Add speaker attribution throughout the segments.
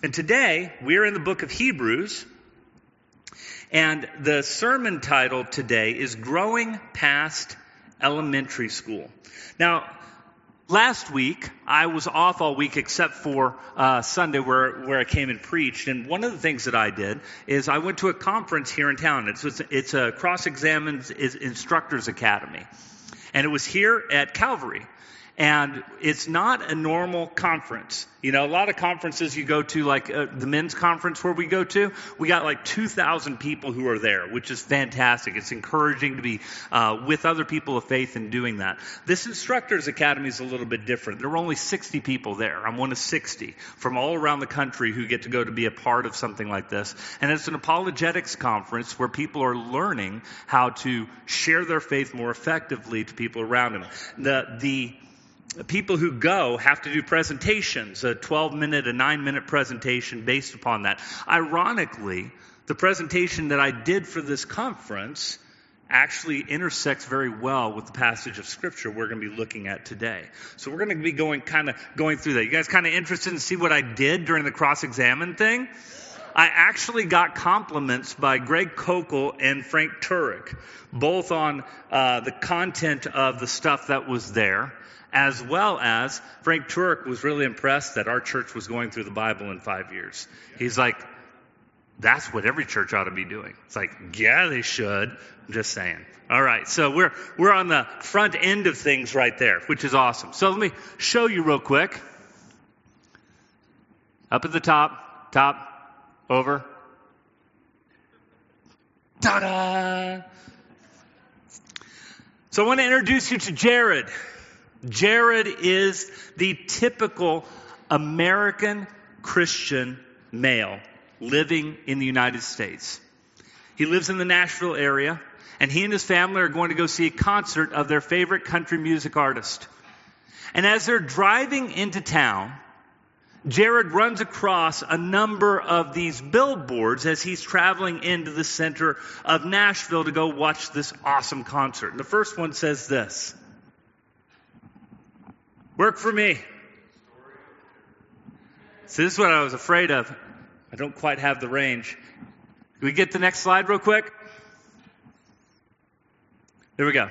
Speaker 1: And today, we're in the book of Hebrews, and the sermon title today is Growing Past Elementary School. Now, last week, I was off all week except for uh, Sunday where, where I came and preached. And one of the things that I did is I went to a conference here in town. It's, it's, it's a Cross Examined Instructors Academy. And it was here at Calvary. And it's not a normal conference. You know, a lot of conferences you go to, like uh, the men's conference where we go to, we got like 2,000 people who are there, which is fantastic. It's encouraging to be uh, with other people of faith and doing that. This Instructors Academy is a little bit different. There are only 60 people there. I'm one of 60 from all around the country who get to go to be a part of something like this. And it's an apologetics conference where people are learning how to share their faith more effectively to people around them. The, the, people who go have to do presentations, a 12 minute, a 9 minute presentation based upon that. Ironically, the presentation that I did for this conference actually intersects very well with the passage of scripture we're going to be looking at today. So we're going to be going kind of going through that. You guys kind of interested in see what I did during the cross examine thing? I actually got compliments by Greg Koukl and Frank Turek, both on uh, the content of the stuff that was there as well as Frank Turek was really impressed that our church was going through the Bible in five years. He's like, that's what every church ought to be doing. It's like, yeah, they should. I'm just saying. All right, so we're we're on the front end of things right there, which is awesome. So let me show you real quick. Up at the top, top, over. Ta-da! So I want to introduce you to Jared. Jared is the typical American Christian male living in the United States. He lives in the Nashville area, and he and his family are going to go see a concert of their favorite country music artist. And as they're driving into town, Jared runs across a number of these billboards as he's traveling into the center of Nashville to go watch this awesome concert. And the first one says this Work for me. So this is what I was afraid of. I don't quite have the range. Can we get the next slide real quick? There we go.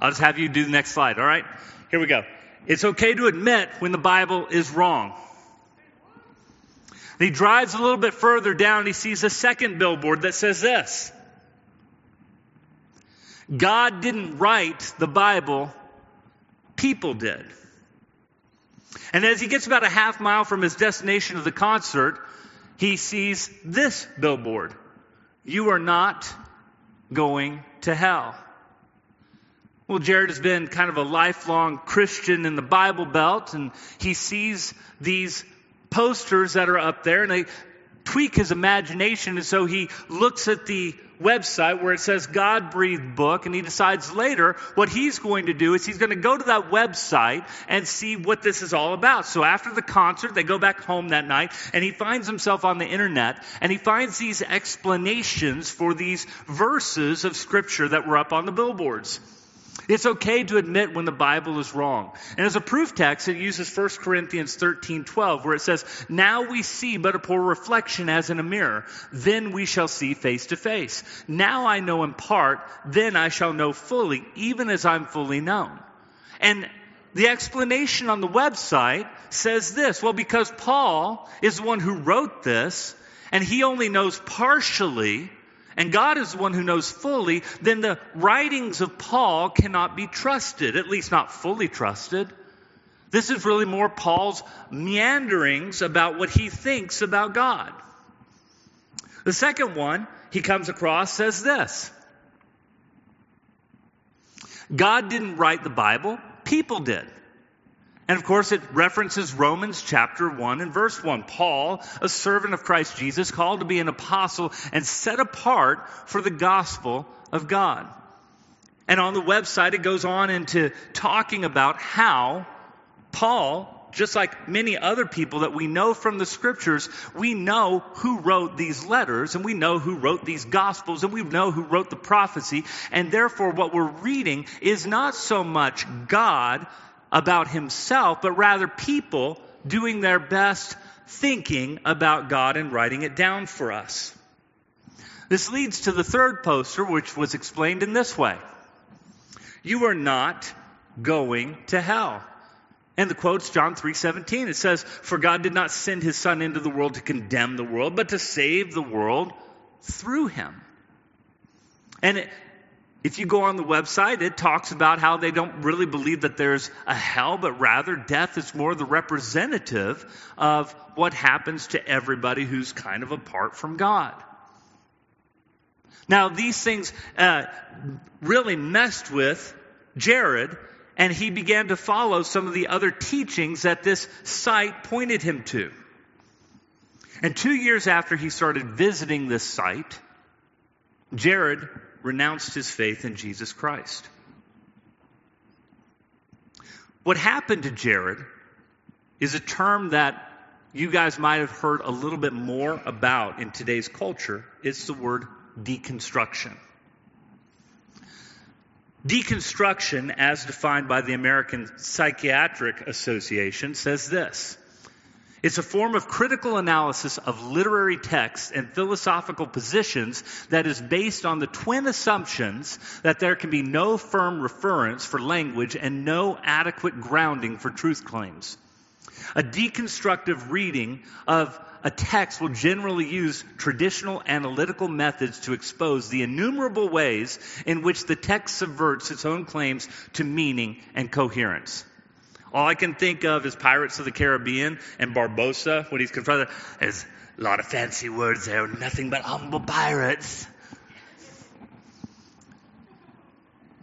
Speaker 1: I'll just have you do the next slide, all right? Here we go. It's okay to admit when the Bible is wrong. He drives a little bit further down, and he sees a second billboard that says this God didn't write the Bible, people did. And as he gets about a half mile from his destination of the concert, he sees this billboard You are not going to hell. Well, Jared has been kind of a lifelong Christian in the Bible Belt, and he sees these posters that are up there, and they tweak his imagination, and so he looks at the website where it says God breathed book, and he decides later what he's going to do is he's going to go to that website and see what this is all about. So after the concert, they go back home that night, and he finds himself on the internet, and he finds these explanations for these verses of scripture that were up on the billboards. It's okay to admit when the Bible is wrong. And as a proof text, it uses 1 Corinthians 13 12, where it says, Now we see but a poor reflection as in a mirror. Then we shall see face to face. Now I know in part, then I shall know fully, even as I'm fully known. And the explanation on the website says this well, because Paul is the one who wrote this, and he only knows partially and God is the one who knows fully, then the writings of Paul cannot be trusted, at least not fully trusted. This is really more Paul's meanderings about what he thinks about God. The second one he comes across says this God didn't write the Bible, people did. And of course, it references Romans chapter 1 and verse 1. Paul, a servant of Christ Jesus, called to be an apostle and set apart for the gospel of God. And on the website, it goes on into talking about how Paul, just like many other people that we know from the scriptures, we know who wrote these letters and we know who wrote these gospels and we know who wrote the prophecy. And therefore, what we're reading is not so much God about himself, but rather people doing their best thinking about God and writing it down for us. This leads to the third poster, which was explained in this way You are not going to hell. And the quote's John 3:17. It says, "For God did not send his son into the world to condemn the world, but to save the world through him." And it, if you go on the website, it talks about how they don't really believe that there's a hell, but rather death is more the representative of what happens to everybody who's kind of apart from God. Now, these things uh, really messed with Jared, and he began to follow some of the other teachings that this site pointed him to. And two years after he started visiting this site, Jared renounced his faith in Jesus Christ. What happened to Jared is a term that you guys might have heard a little bit more about in today's culture. It's the word deconstruction. Deconstruction, as defined by the American Psychiatric Association, says this it's a form of critical analysis of literary texts and philosophical positions that is based on the twin assumptions that there can be no firm reference for language and no adequate grounding for truth claims. A deconstructive reading of a text will generally use traditional analytical methods to expose the innumerable ways in which the text subverts its own claims to meaning and coherence. All I can think of is Pirates of the Caribbean and Barbossa when he's confronted. There's a lot of fancy words there, nothing but humble pirates.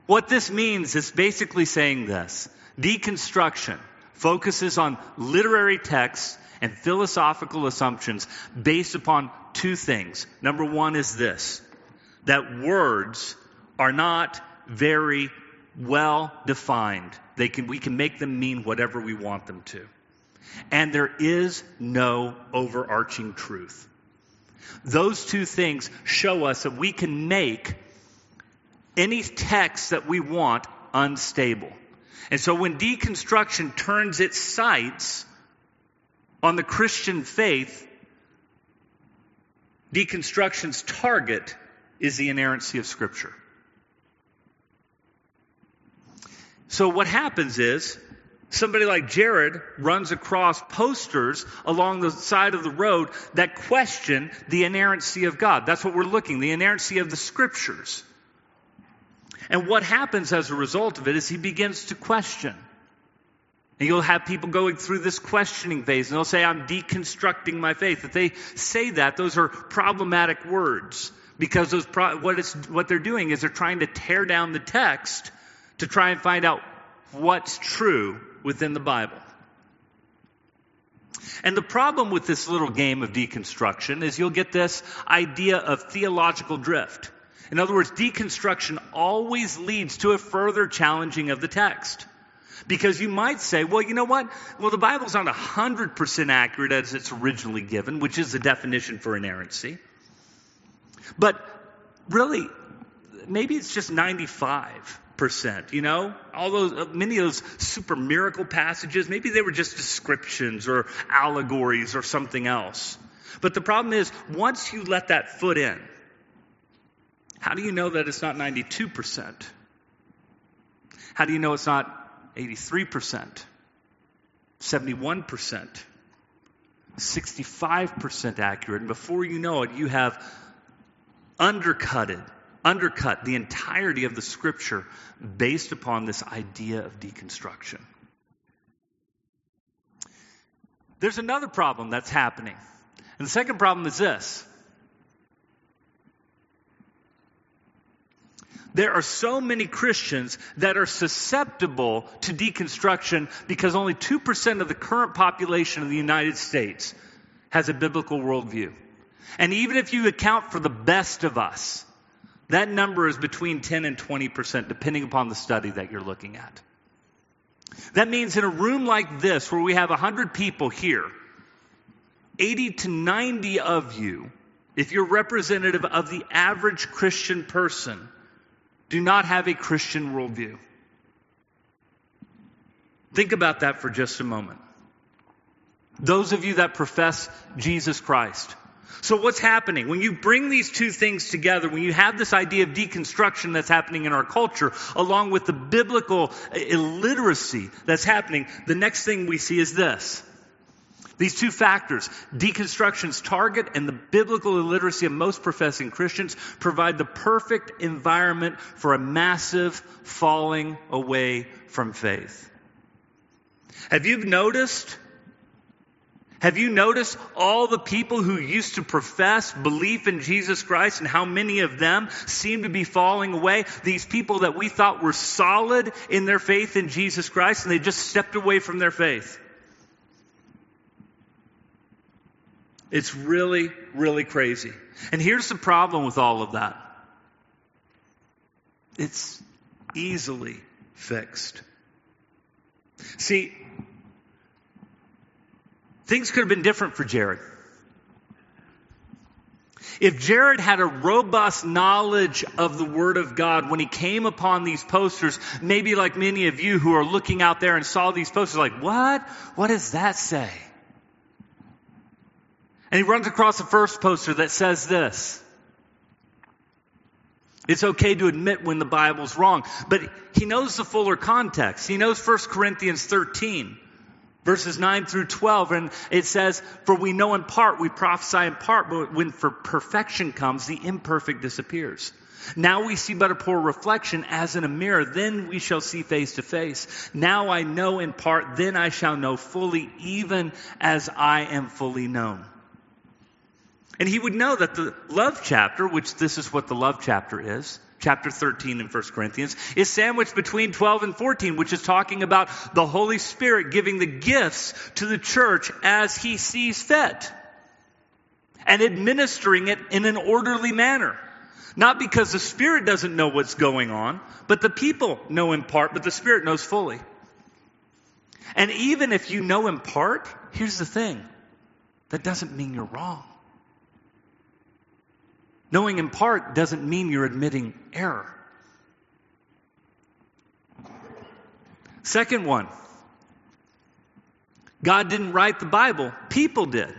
Speaker 1: What this means is basically saying this deconstruction focuses on literary texts and philosophical assumptions based upon two things. Number one is this that words are not very well defined. They can, we can make them mean whatever we want them to. And there is no overarching truth. Those two things show us that we can make any text that we want unstable. And so when deconstruction turns its sights on the Christian faith, deconstruction's target is the inerrancy of Scripture. So what happens is somebody like Jared runs across posters along the side of the road that question the inerrancy of God. That's what we're looking, the inerrancy of the scriptures. And what happens as a result of it is he begins to question. And you'll have people going through this questioning phase, and they'll say, I'm deconstructing my faith. If they say that, those are problematic words because those pro- what, what they're doing is they're trying to tear down the text to try and find out what's true within the Bible. And the problem with this little game of deconstruction is you'll get this idea of theological drift. In other words, deconstruction always leads to a further challenging of the text. Because you might say, well, you know what? Well, the Bible's not 100% accurate as it's originally given, which is the definition for inerrancy. But really, maybe it's just 95 percent. You know, all those uh, many of those super miracle passages, maybe they were just descriptions or allegories or something else. But the problem is, once you let that foot in, how do you know that it's not 92%? How do you know it's not 83%, 71%, 65% accurate? And before you know it, you have undercutted undercut the entirety of the scripture based upon this idea of deconstruction. There's another problem that's happening. And the second problem is this there are so many Christians that are susceptible to deconstruction because only 2% of the current population of the United States has a biblical worldview. And even if you account for the best of us, that number is between 10 and 20%, depending upon the study that you're looking at. That means in a room like this, where we have 100 people here, 80 to 90 of you, if you're representative of the average Christian person, do not have a Christian worldview. Think about that for just a moment. Those of you that profess Jesus Christ. So what's happening? When you bring these two things together, when you have this idea of deconstruction that's happening in our culture, along with the biblical illiteracy that's happening, the next thing we see is this. These two factors, deconstruction's target and the biblical illiteracy of most professing Christians, provide the perfect environment for a massive falling away from faith. Have you noticed have you noticed all the people who used to profess belief in Jesus Christ and how many of them seem to be falling away? These people that we thought were solid in their faith in Jesus Christ and they just stepped away from their faith. It's really, really crazy. And here's the problem with all of that it's easily fixed. See, Things could have been different for Jared. If Jared had a robust knowledge of the Word of God when he came upon these posters, maybe like many of you who are looking out there and saw these posters, like, what? What does that say? And he runs across the first poster that says this. It's okay to admit when the Bible's wrong, but he knows the fuller context. He knows 1 Corinthians 13 verses 9 through 12. And it says, For we know in part, we prophesy in part, but when for perfection comes, the imperfect disappears. Now we see but a poor reflection as in a mirror. Then we shall see face to face. Now I know in part, then I shall know fully, even as I am fully known. And he would know that the love chapter, which this is what the love chapter is, chapter 13 in 1 Corinthians, is sandwiched between 12 and 14, which is talking about the Holy Spirit giving the gifts to the church as he sees fit and administering it in an orderly manner. Not because the Spirit doesn't know what's going on, but the people know in part, but the Spirit knows fully. And even if you know in part, here's the thing that doesn't mean you're wrong. Knowing in part doesn't mean you're admitting error. Second one God didn't write the Bible, people did.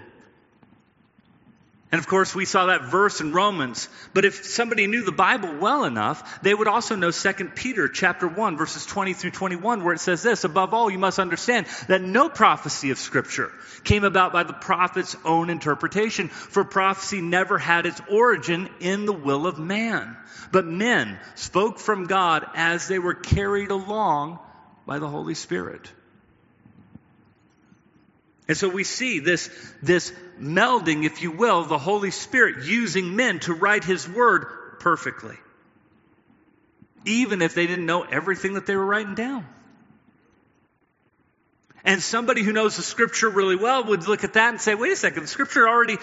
Speaker 1: And of course, we saw that verse in Romans. But if somebody knew the Bible well enough, they would also know 2 Peter chapter 1 verses 20 through 21 where it says this, above all, you must understand that no prophecy of scripture came about by the prophet's own interpretation, for prophecy never had its origin in the will of man. But men spoke from God as they were carried along by the Holy Spirit. And so we see this, this melding, if you will, the Holy Spirit using men to write His Word perfectly. Even if they didn't know everything that they were writing down. And somebody who knows the Scripture really well would look at that and say, wait a second, the Scripture already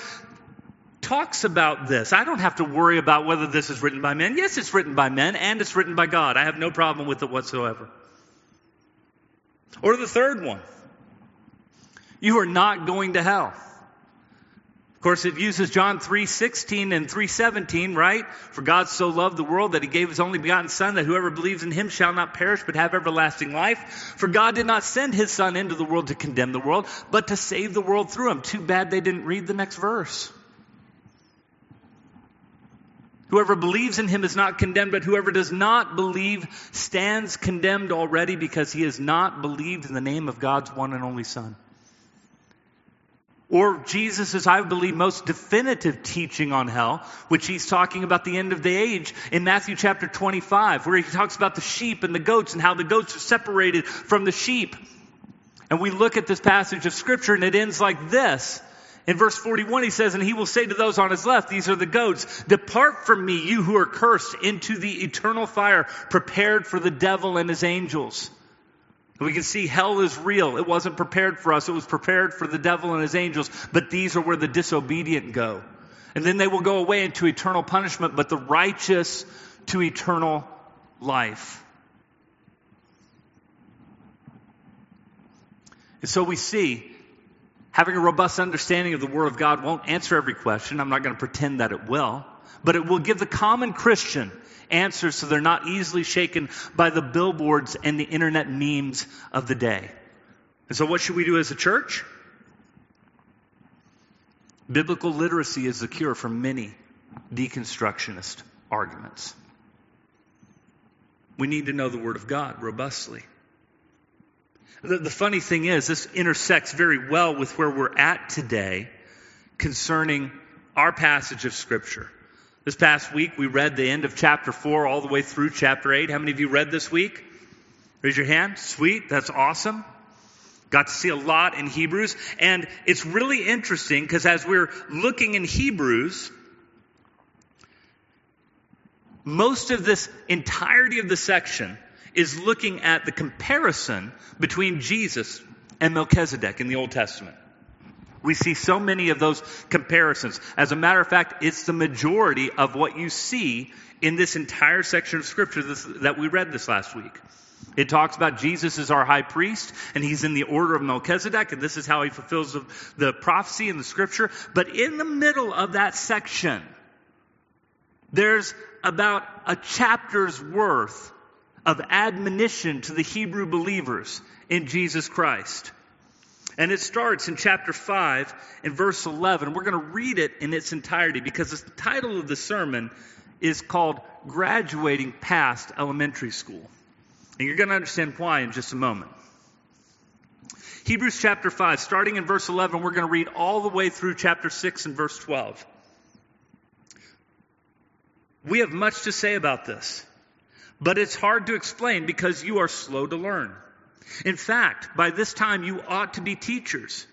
Speaker 1: talks about this. I don't have to worry about whether this is written by men. Yes, it's written by men and it's written by God. I have no problem with it whatsoever. Or the third one. You are not going to hell. Of course, it uses John 3:16 and 3:17, right? For God so loved the world that he gave his only begotten son that whoever believes in him shall not perish but have everlasting life. For God did not send his son into the world to condemn the world, but to save the world through him. Too bad they didn't read the next verse. Whoever believes in him is not condemned, but whoever does not believe stands condemned already because he has not believed in the name of God's one and only son. Or Jesus' I believe, most definitive teaching on hell, which he's talking about the end of the age in Matthew chapter 25, where he talks about the sheep and the goats and how the goats are separated from the sheep. And we look at this passage of scripture and it ends like this. In verse 41, he says, And he will say to those on his left, These are the goats, Depart from me, you who are cursed, into the eternal fire prepared for the devil and his angels. We can see hell is real. It wasn't prepared for us. It was prepared for the devil and his angels. But these are where the disobedient go. And then they will go away into eternal punishment, but the righteous to eternal life. And so we see having a robust understanding of the Word of God won't answer every question. I'm not going to pretend that it will. But it will give the common Christian answers so they're not easily shaken by the billboards and the internet memes of the day. And so, what should we do as a church? Biblical literacy is the cure for many deconstructionist arguments. We need to know the Word of God robustly. The, the, funny thing is, this intersects very well with where we're at today concerning our passage of Scripture. This past week, we read the end of chapter 4 all the way through chapter 8. How many of you read this week? Raise your hand. Sweet. That's awesome. Got to see a lot in Hebrews. And it's really interesting because as we're looking in Hebrews, most of this entirety of the section is looking at the comparison between Jesus and Melchizedek in the Old Testament. We see so many of those comparisons. As a matter of fact, it's the majority of what you see in this entire section of Scripture this, that we read this last week. It talks about Jesus as our high priest, and he's in the order of Melchizedek, and this is how he fulfills the, the prophecy in the Scripture. But in the middle of that section, there's about a chapter's worth of admonition to the Hebrew believers in Jesus Christ. And it starts in chapter 5 in verse 11. We're going to read it in its entirety because the title of the sermon is called Graduating Past Elementary School. And you're going to understand why in just a moment. Hebrews chapter 5, starting in verse 11, we're going to read all the way through chapter 6 and verse 12. We have much to say about this, but it's hard to explain because you are slow to learn. In fact, by this time, you ought to be teachers.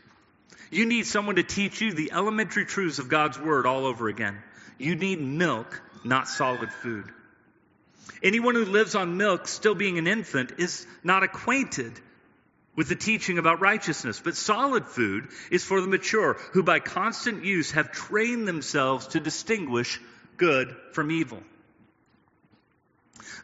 Speaker 1: You need someone to teach you the elementary truths of God's Word all over again. You need milk, not solid food. Anyone who lives on milk, still being an infant, is not acquainted with the teaching about righteousness. But solid food is for the mature, who by constant use have trained themselves to distinguish good from evil.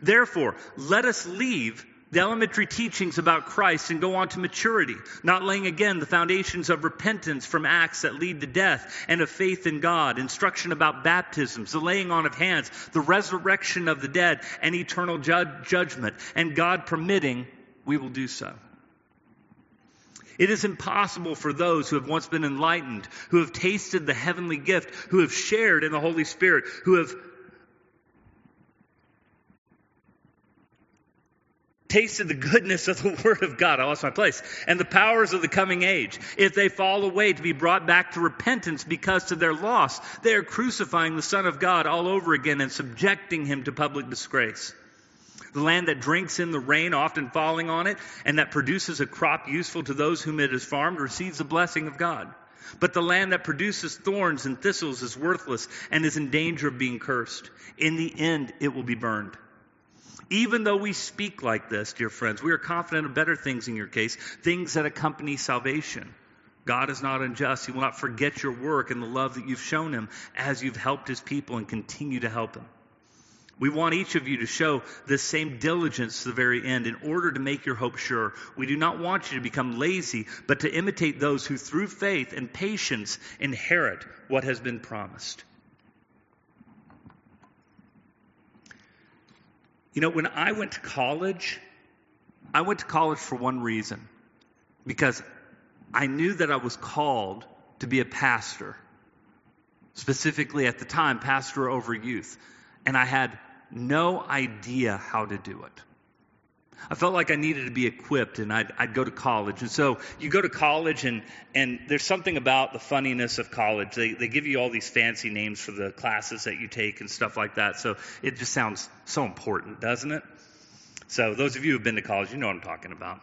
Speaker 1: Therefore, let us leave the elementary teachings about Christ and go on to maturity, not laying again the foundations of repentance from acts that lead to death and of faith in God, instruction about baptisms, the laying on of hands, the resurrection of the dead, and eternal ju- judgment. And God permitting, we will do so. It is impossible for those who have once been enlightened, who have tasted the heavenly gift, who have shared in the Holy Spirit, who have tasted the goodness of the Word of God. I lost my place. And the powers of the coming age. If they fall away to be brought back to repentance because to their loss, they are crucifying the Son of God all over again and subjecting him to public disgrace. The land that drinks in the rain, often falling on it, and that produces a crop useful to those whom it has farmed, receives the blessing of God. But the land that produces thorns and thistles is worthless and is in danger of being cursed. In the end, it will be burned. Even though we speak like this, dear friends, we are confident of better things in your case, things that accompany salvation. God is not unjust. He will not forget your work and the love that you've shown him as you've helped his people and continue to help him. We want each of you to show this same diligence to the very end in order to make your hope sure. We do not want you to become lazy, but to imitate those who through faith and patience inherit what has been promised. You know, when I went to college, I went to college for one reason because I knew that I was called to be a pastor, specifically at the time, pastor over youth. And I had no idea how to do it. I felt like I needed to be equipped and I'd, I'd, go to college. And so you go to college and, and there's something about the funniness of college. They, they give you all these fancy names for the classes that you take and stuff like that. So it just sounds so important, doesn't it? So those of you who've been to college, you know what I'm talking about.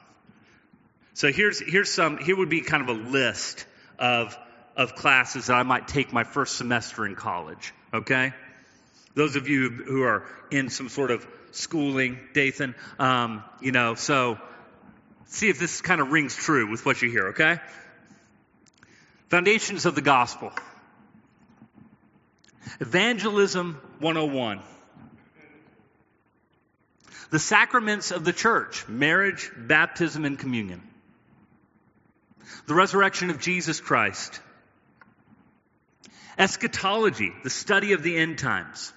Speaker 1: So here's, here's some, here would be kind of a list of, of classes that I might take my first semester in college. Okay? Those of you who are in some sort of schooling, Dathan. Um, you know, so see if this kind of rings true with what you hear, okay? Foundations of the Gospel. Evangelism 101. The sacraments of the church marriage, baptism, and communion. The resurrection of Jesus Christ. Eschatology, the study of the end times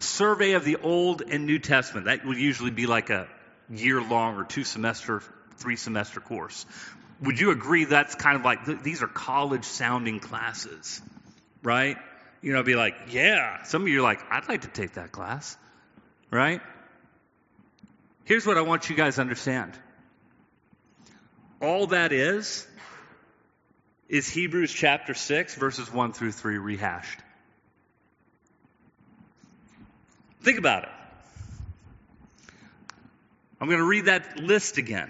Speaker 1: survey of the Old and New Testament. That would usually be like a year long or two semester, three semester course. Would you agree that's kind of like, th- these are college sounding classes, right? You know, be like, yeah. Some of you are like, I'd like to take that class, right? Here's what I want you guys to understand. All that is, is Hebrews chapter 6, verses 1 through 3 rehashed. Think about it. I'm going to read that list again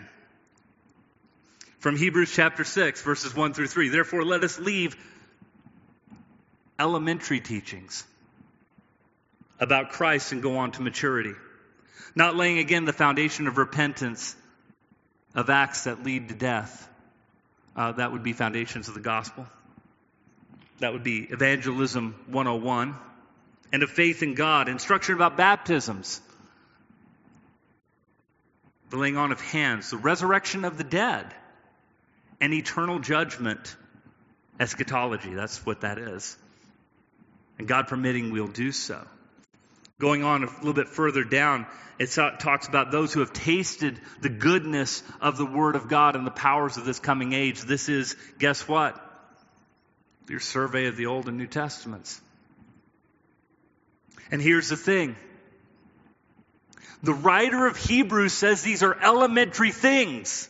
Speaker 1: from Hebrews chapter 6, verses 1 through 3. Therefore, let us leave elementary teachings about Christ and go on to maturity. Not laying again the foundation of repentance of acts that lead to death. Uh, that would be foundations of the gospel. That would be evangelism 101 and of faith in God, instruction about baptisms, the laying on of hands, the resurrection of the dead, and eternal judgment, eschatology. That's what that is. And God permitting, we'll do so. Going on a little bit further down, it talks about those who have tasted the goodness of the Word of God and the powers of this coming age. This is, guess what? Your survey of the Old and New Testaments. And here's the thing the writer of Hebrews says these are elementary things.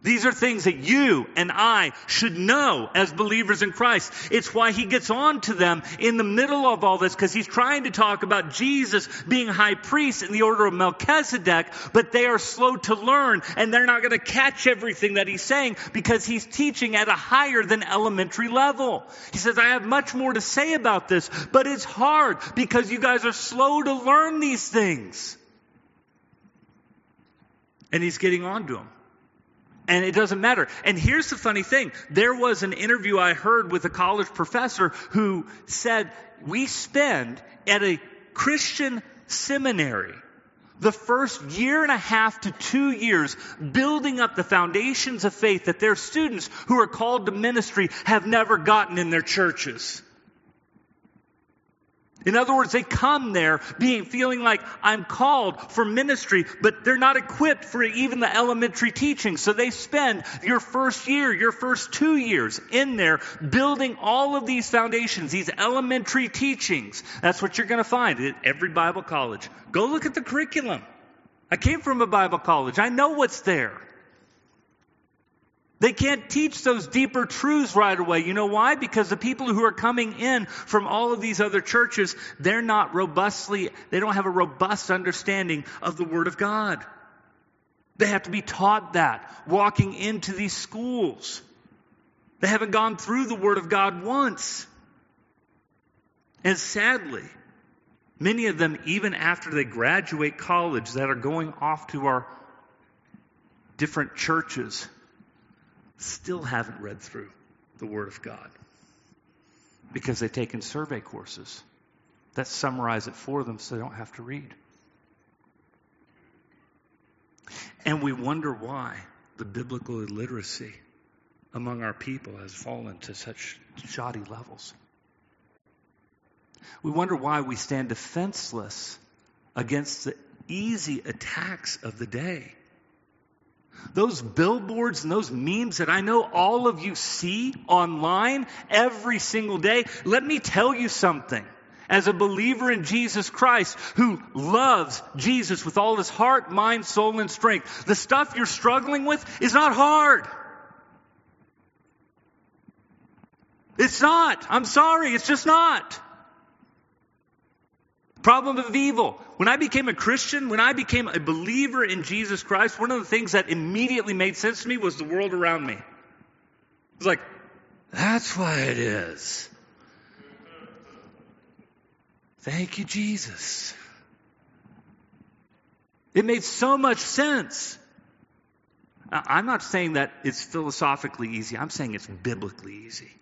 Speaker 1: These are things that you and I should know as believers in Christ. It's why he gets on to them in the middle of all this because he's trying to talk about Jesus being high priest in the order of Melchizedek, but they are slow to learn and they're not going to catch everything that he's saying because he's teaching at a higher than elementary level. He says, I have much more to say about this, but it's hard because you guys are slow to learn these things. And he's getting on to them and it doesn't matter. And here's the funny thing. There was an interview I heard with a college professor who said, we spend at a Christian seminary the first year and a half to two years building up the foundations of faith that their students who are called to ministry have never gotten in their churches. In other words, they come there being feeling like I'm called for ministry, but they're not equipped for even the elementary teaching. So they spend your first year, your first two years in there building all of these foundations, these elementary teachings. That's what you're going to find at every Bible college. Go look at the curriculum. I came from a Bible college. I know what's there. They can't teach those deeper truths right away. You know why? Because the people who are coming in from all of these other churches, they're not robustly, they don't have a robust understanding of the Word of God. They have to be taught that walking into these schools. They haven't gone through the Word of God once. And sadly, many of them, even after they graduate college, that are going off to our different churches, still haven't read through the Word of God because they've taken survey courses that summarize it for them so they don't have to read. And we wonder why the biblical illiteracy among our people has fallen to such shoddy levels. We wonder why we stand defenseless against the easy attacks of the day. Those billboards and those memes that I know all of you see online every single day, let me tell you something. As a believer in Jesus Christ who loves Jesus with all his heart, mind, soul, and strength, the stuff you're struggling with is not hard. It's not. I'm sorry. It's just not. Problem of evil. When I became a Christian, when I became a believer in Jesus Christ, one of the things that immediately made sense to me was the world around me. It was like, that's why it is. Thank you, Jesus. It made so much sense. I'm not saying that it's philosophically easy. I'm saying it's biblically easy.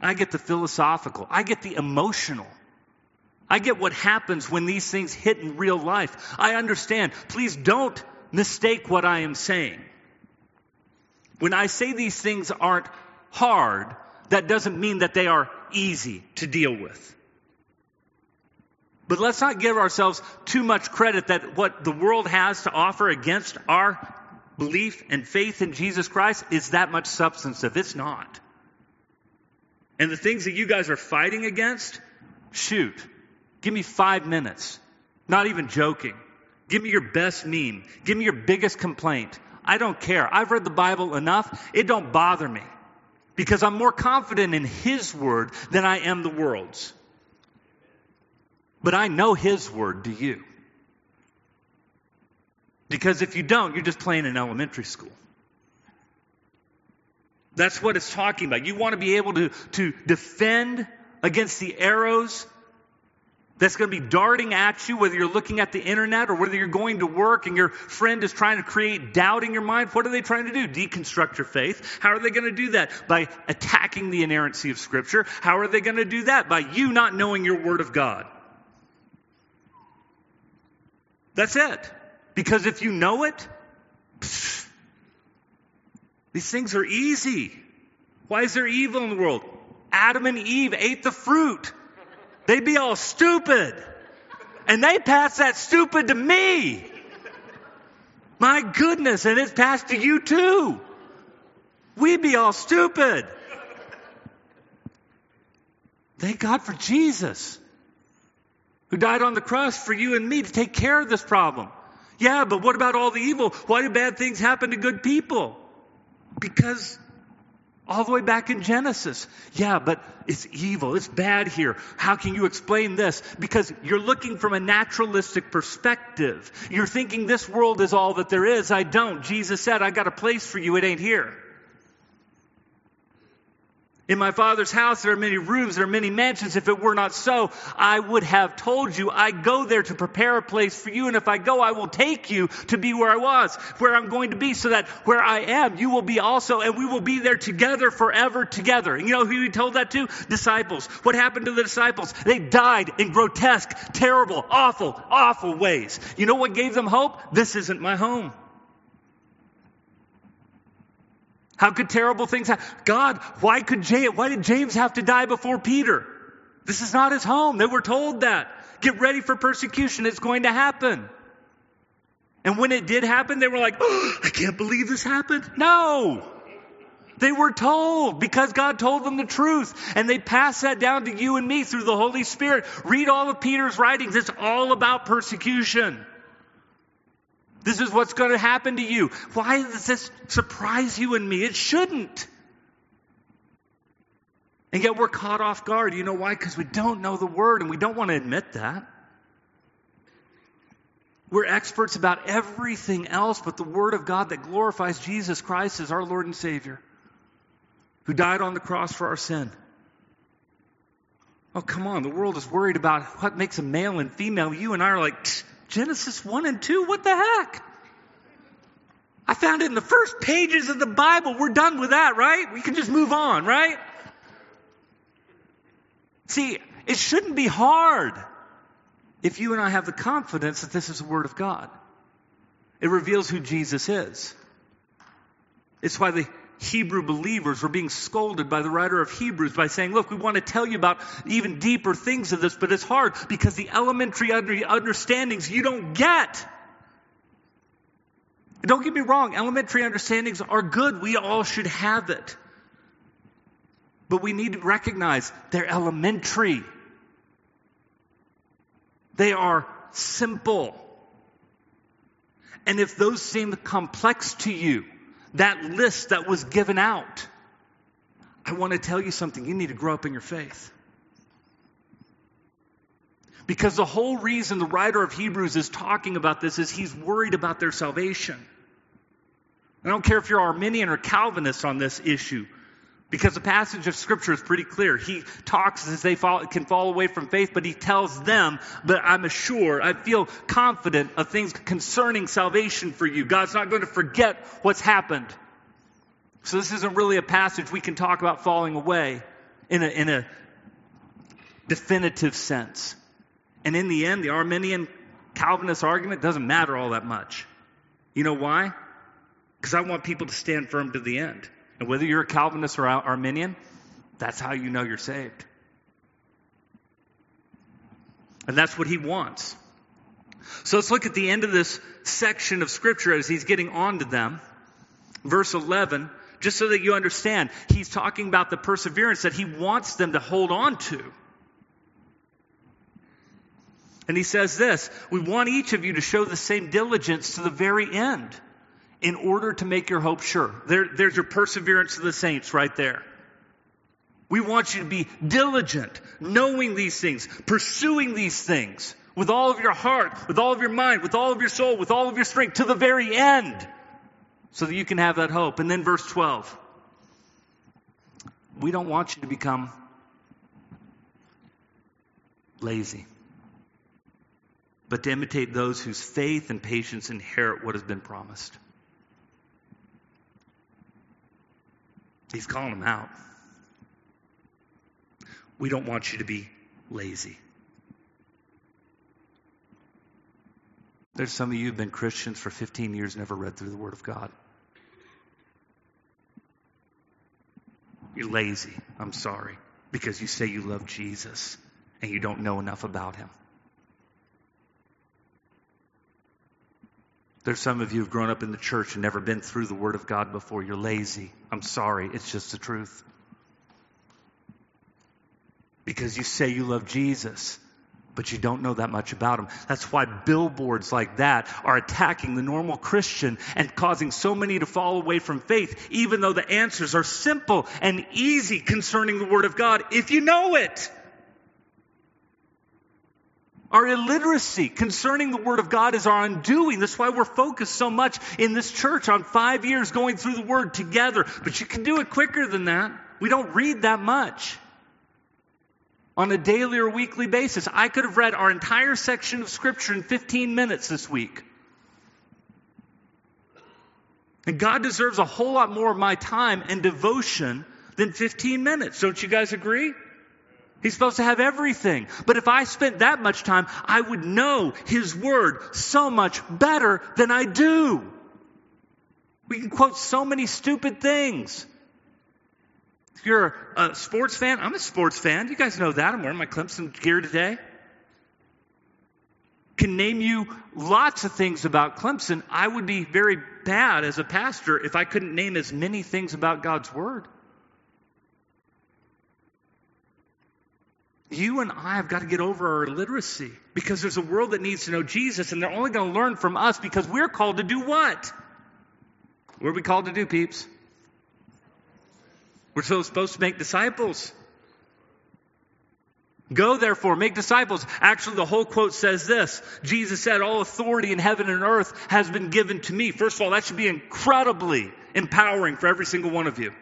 Speaker 1: I get the philosophical. I get the emotional. I get what happens when these things hit in real life. I understand. Please don't mistake what I am saying. When I say these things aren't hard, that doesn't mean that they are easy to deal with. But let's not give ourselves too much credit that what the world has to offer against our belief and faith in Jesus Christ is that much substantive. It's not. And the things that you guys are fighting against, shoot, give me five minutes. Not even joking. Give me your best meme. Give me your biggest complaint. I don't care. I've read the Bible enough. It don't bother me because I'm more confident in His word than I am the world's. But I know His word, do you? Because if you don't, you're just playing in elementary school. That's what it's talking about. You want to be able to, to defend against the arrows that's going to be darting at you, whether you're looking at the internet or whether you're going to work and your friend is trying to create doubt in your mind. What are they trying to do? Deconstruct your faith. How are they going to do that? By attacking the inerrancy of Scripture. How are they going to do that? By you not knowing your Word of God. That's it. Because if you know it, these things are easy. Why is there evil in the world? Adam and Eve ate the fruit. They'd be all stupid. And they pass that stupid to me. My goodness, and it's passed to you too. We'd be all stupid. Thank God for Jesus, who died on the cross for you and me to take care of this problem. Yeah, but what about all the evil? Why do bad things happen to good people? Because all the way back in Genesis. Yeah, but it's evil. It's bad here. How can you explain this? Because you're looking from a naturalistic perspective. You're thinking this world is all that there is. I don't. Jesus said, I got a place for you. It ain't here. In my father's house, there are many rooms, there are many mansions. If it were not so, I would have told you, I go there to prepare a place for you. And if I go, I will take you to be where I was, where I'm going to be, so that where I am, you will be also, and we will be there together forever together. And you know who he told that to? Disciples. What happened to the disciples? They died in grotesque, terrible, awful, awful ways. You know what gave them hope? This isn't my home. How could terrible things happen? God, why could why did James have to die before Peter? This is not his home. They were told that. Get ready for persecution. It's going to happen. And when it did happen, they were like, oh, I can't believe this happened. No. They were told because God told them the truth. And they passed that down to you and me through the Holy Spirit. Read all of Peter's writings. It's all about persecution. This is what's going to happen to you. Why does this surprise you and me? It shouldn't. And yet we're caught off guard. You know why? Because we don't know the word and we don't want to admit that. We're experts about everything else but the word of God that glorifies Jesus Christ as our Lord and Savior, who died on the cross for our sin. Oh, come on. The world is worried about what makes a male and female. You and I are like, Genesis 1 and 2? What the heck? I found it in the first pages of the Bible. We're done with that, right? We can just move on, right? See, it shouldn't be hard if you and I have the confidence that this is the Word of God. It reveals who Jesus is. It's why the Hebrew believers were being scolded by the writer of Hebrews by saying, Look, we want to tell you about even deeper things of this, but it's hard because the elementary understandings you don't get. Don't get me wrong, elementary understandings are good. We all should have it. But we need to recognize they're elementary, they are simple. And if those seem complex to you, that list that was given out. I want to tell you something. You need to grow up in your faith. Because the whole reason the writer of Hebrews is talking about this is he's worried about their salvation. I don't care if you're Arminian or Calvinist on this issue, because the passage of Scripture is pretty clear. He talks as they fall, can fall away from faith, but he tells them, but I'm assured, I feel confident of things concerning salvation for you. God's not going to forget what's happened. So this isn't really a passage we can talk about falling away in a, in a definitive sense. And in the end, the Arminian Calvinist argument doesn't matter all that much. You know why? Because I want people to stand firm to the end. And whether you're a Calvinist or Arminian, that's how you know you're saved. And that's what he wants. So let's look at the end of this section of Scripture as he's getting on to them. Verse 11, just so that you understand, he's talking about the perseverance that he wants them to hold on to. And he says this We want each of you to show the same diligence to the very end in order to make your hope sure. There, there's your perseverance of the saints right there. We want you to be diligent, knowing these things, pursuing these things with all of your heart, with all of your mind, with all of your soul, with all of your strength to the very end so that you can have that hope. And then verse 12. We don't want you to become lazy but to imitate those whose faith and patience inherit what has been promised. He's calling them out. We don't want you to be lazy. There's some of you who've been Christians for 15 years, never read through the Word of God. You're lazy. I'm sorry. Because you say you love Jesus and you don't know enough about Him. There's some of you who've grown up in the church and never been through the Word of God before. You're lazy. I'm sorry. It's just the truth. Because you say you love Jesus, but you don't know that much about him. That's why billboards like that are attacking the normal Christian and causing so many to fall away from faith, even though the answers are simple and easy concerning the Word of God if you know it. Our illiteracy concerning the Word of God is our undoing. That's why we're focused so much in this church on five years going through the Word together. But you can do it quicker than that. We don't read that much on a daily or weekly basis. I could have read our entire section of Scripture in 15 minutes this week. And God deserves a whole lot more of my time and devotion than 15 minutes. Don't you guys agree? He's supposed to have everything. But if I spent that much time, I would know His Word so much better than I do. We can quote so many stupid things. If you're a sports fan, I'm a sports fan. You guys know that. I'm wearing my Clemson gear today. Can name you lots of things about Clemson. I would be very bad as a pastor if I couldn't name as many things about God's Word. You and I have got to get over our illiteracy because there's a world that needs to know Jesus and they're only going to learn from us because we're called to do what? What are we called to do, peeps? We're supposed to make disciples. Go therefore, make disciples. Actually, the whole quote says this Jesus said, All authority in heaven and earth has been given to me. First of all, that should be incredibly empowering for every single one of you.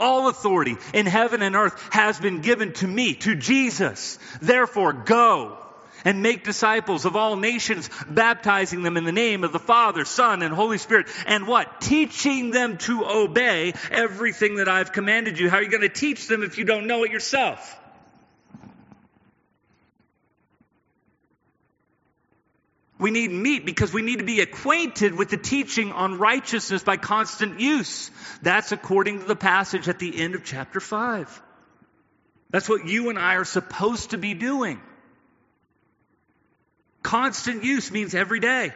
Speaker 1: All authority in heaven and earth has been given to me, to Jesus. Therefore, go and make disciples of all nations, baptizing them in the name of the Father, Son, and Holy Spirit. And what? Teaching them to obey everything that I've commanded you. How are you going to teach them if you don't know it yourself? We need meat because we need to be acquainted with the teaching on righteousness by constant use. That's according to the passage at the end of chapter 5. That's what you and I are supposed to be doing. Constant use means every day.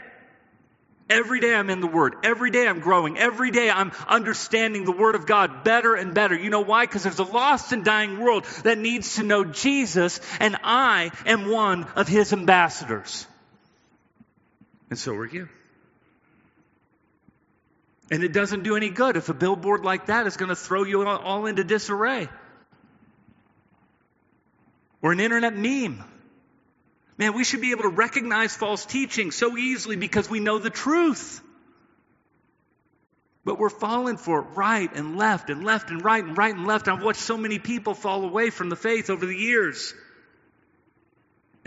Speaker 1: Every day I'm in the Word. Every day I'm growing. Every day I'm understanding the Word of God better and better. You know why? Because there's a lost and dying world that needs to know Jesus, and I am one of His ambassadors. And so are you. And it doesn't do any good if a billboard like that is going to throw you all into disarray. Or an internet meme. Man, we should be able to recognize false teaching so easily because we know the truth. But we're falling for it right and left and left and right and right and left. I've watched so many people fall away from the faith over the years.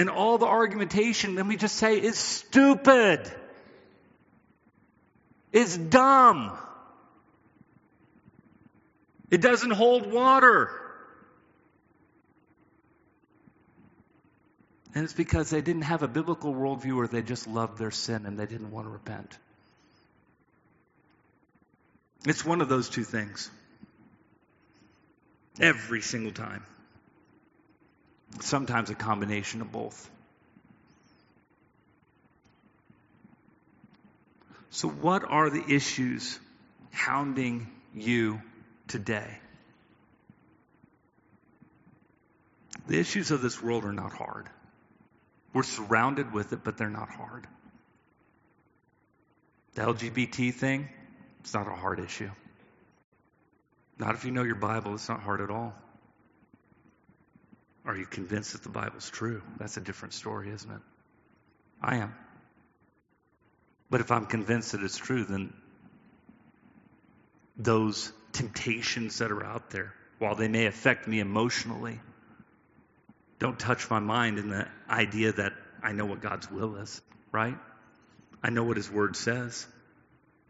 Speaker 1: And all the argumentation, let me just say, is stupid. It's dumb. It doesn't hold water. And it's because they didn't have a biblical worldview or they just loved their sin and they didn't want to repent. It's one of those two things. Every single time. Sometimes a combination of both. So, what are the issues hounding you today? The issues of this world are not hard. We're surrounded with it, but they're not hard. The LGBT thing, it's not a hard issue. Not if you know your Bible, it's not hard at all. Are you convinced that the Bible's true? That's a different story, isn't it? I am. But if I'm convinced that it's true, then those temptations that are out there, while they may affect me emotionally, don't touch my mind in the idea that I know what God's will is, right? I know what His Word says.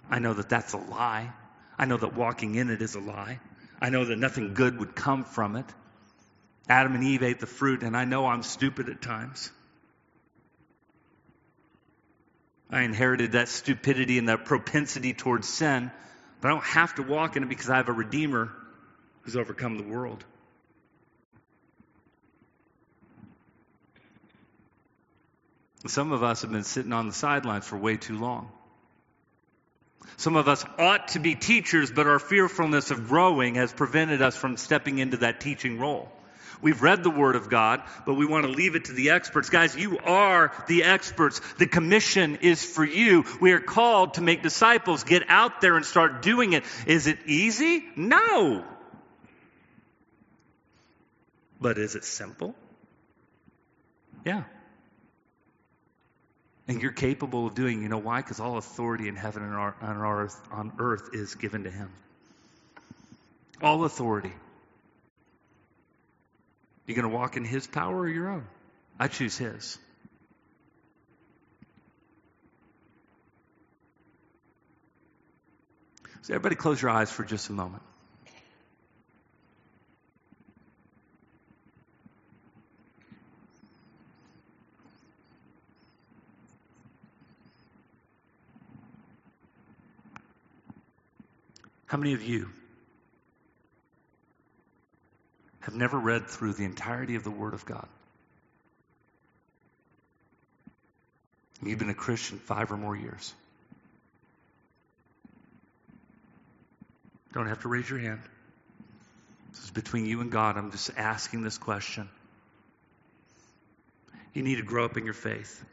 Speaker 1: I know that that's a lie. I know that walking in it is a lie. I know that nothing good would come from it. Adam and Eve ate the fruit, and I know I'm stupid at times. I inherited that stupidity and that propensity towards sin, but I don't have to walk in it because I have a Redeemer who's overcome the world. Some of us have been sitting on the sidelines for way too long. Some of us ought to be teachers, but our fearfulness of growing has prevented us from stepping into that teaching role. We've read the Word of God, but we want to leave it to the experts. Guys, you are the experts. The commission is for you. We are called to make disciples. Get out there and start doing it. Is it easy? No. But is it simple? Yeah. And you're capable of doing, you know why? Because all authority in heaven and on earth, on earth is given to him. All authority. You going to walk in his power or your own? I choose his. So, everybody, close your eyes for just a moment. How many of you have never read through the entirety of the Word of God? You've been a Christian five or more years. Don't have to raise your hand. This is between you and God. I'm just asking this question. You need to grow up in your faith.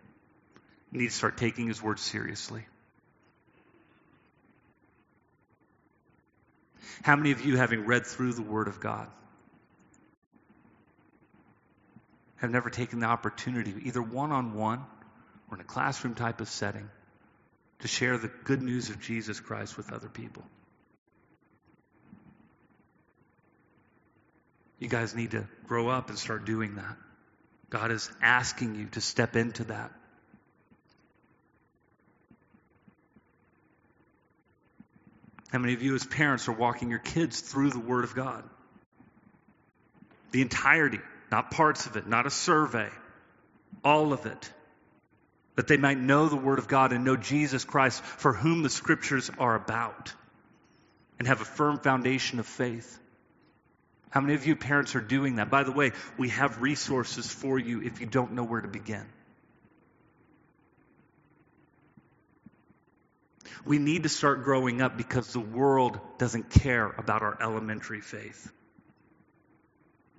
Speaker 1: You need to start taking His Word seriously. How many of you, having read through the Word of God, have never taken the opportunity, either one on one or in a classroom type of setting, to share the good news of Jesus Christ with other people? You guys need to grow up and start doing that. God is asking you to step into that. How many of you, as parents, are walking your kids through the Word of God? The entirety, not parts of it, not a survey, all of it. That they might know the Word of God and know Jesus Christ, for whom the Scriptures are about, and have a firm foundation of faith. How many of you parents are doing that? By the way, we have resources for you if you don't know where to begin. We need to start growing up because the world doesn't care about our elementary faith.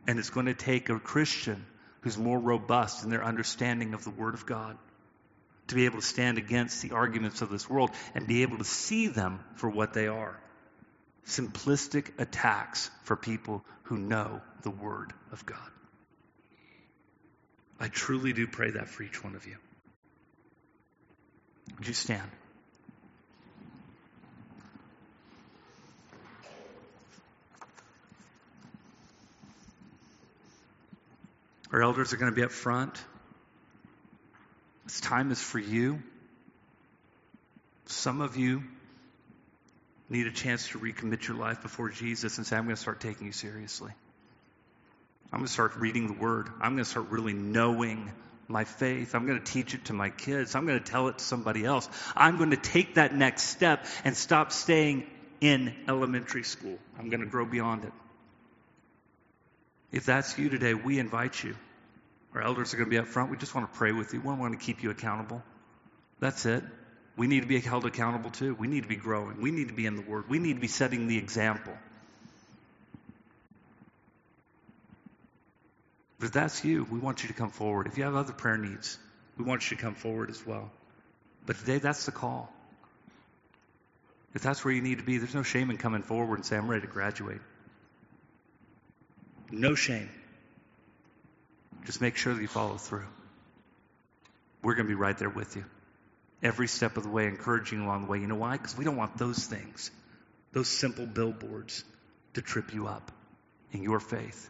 Speaker 1: And it's going to take a Christian who's more robust in their understanding of the Word of God to be able to stand against the arguments of this world and be able to see them for what they are simplistic attacks for people who know the Word of God. I truly do pray that for each one of you. Would you stand? Our elders are going to be up front. This time is for you. Some of you need a chance to recommit your life before Jesus and say, I'm going to start taking you seriously. I'm going to start reading the Word. I'm going to start really knowing my faith. I'm going to teach it to my kids. I'm going to tell it to somebody else. I'm going to take that next step and stop staying in elementary school. I'm going to grow beyond it. If that's you today, we invite you. Our elders are going to be up front. We just want to pray with you. We want to keep you accountable. That's it. We need to be held accountable too. We need to be growing. We need to be in the Word. We need to be setting the example. But if that's you, we want you to come forward. If you have other prayer needs, we want you to come forward as well. But today, that's the call. If that's where you need to be, there's no shame in coming forward and saying, I'm ready to graduate. No shame. Just make sure that you follow through. We're going to be right there with you. Every step of the way, encouraging you along the way. You know why? Because we don't want those things, those simple billboards, to trip you up in your faith.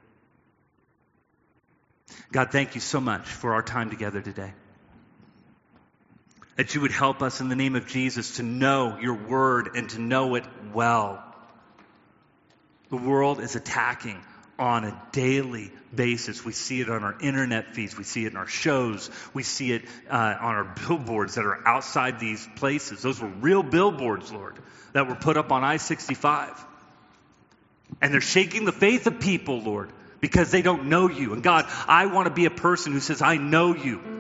Speaker 1: God, thank you so much for our time together today. That you would help us in the name of Jesus to know your word and to know it well. The world is attacking on a daily basis. We see it on our internet feeds. We see it in our shows. We see it uh, on our billboards that are outside these places. Those were real billboards, Lord, that were put up on I 65. And they're shaking the faith of people, Lord, because they don't know you. And God, I want to be a person who says, I know you.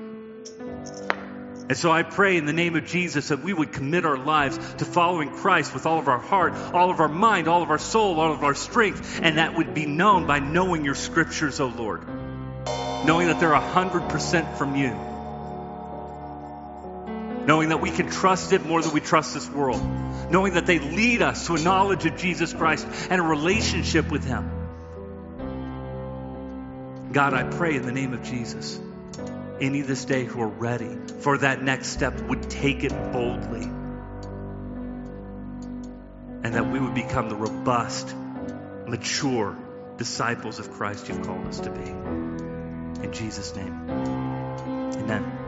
Speaker 1: And so I pray in the name of Jesus that we would commit our lives to following Christ with all of our heart, all of our mind, all of our soul, all of our strength, and that would be known by knowing your scriptures, O oh Lord. Knowing that they're 100% from you. Knowing that we can trust it more than we trust this world. Knowing that they lead us to a knowledge of Jesus Christ and a relationship with Him. God, I pray in the name of Jesus any this day who are ready for that next step would take it boldly. And that we would become the robust, mature disciples of Christ you've called us to be. In Jesus' name, amen.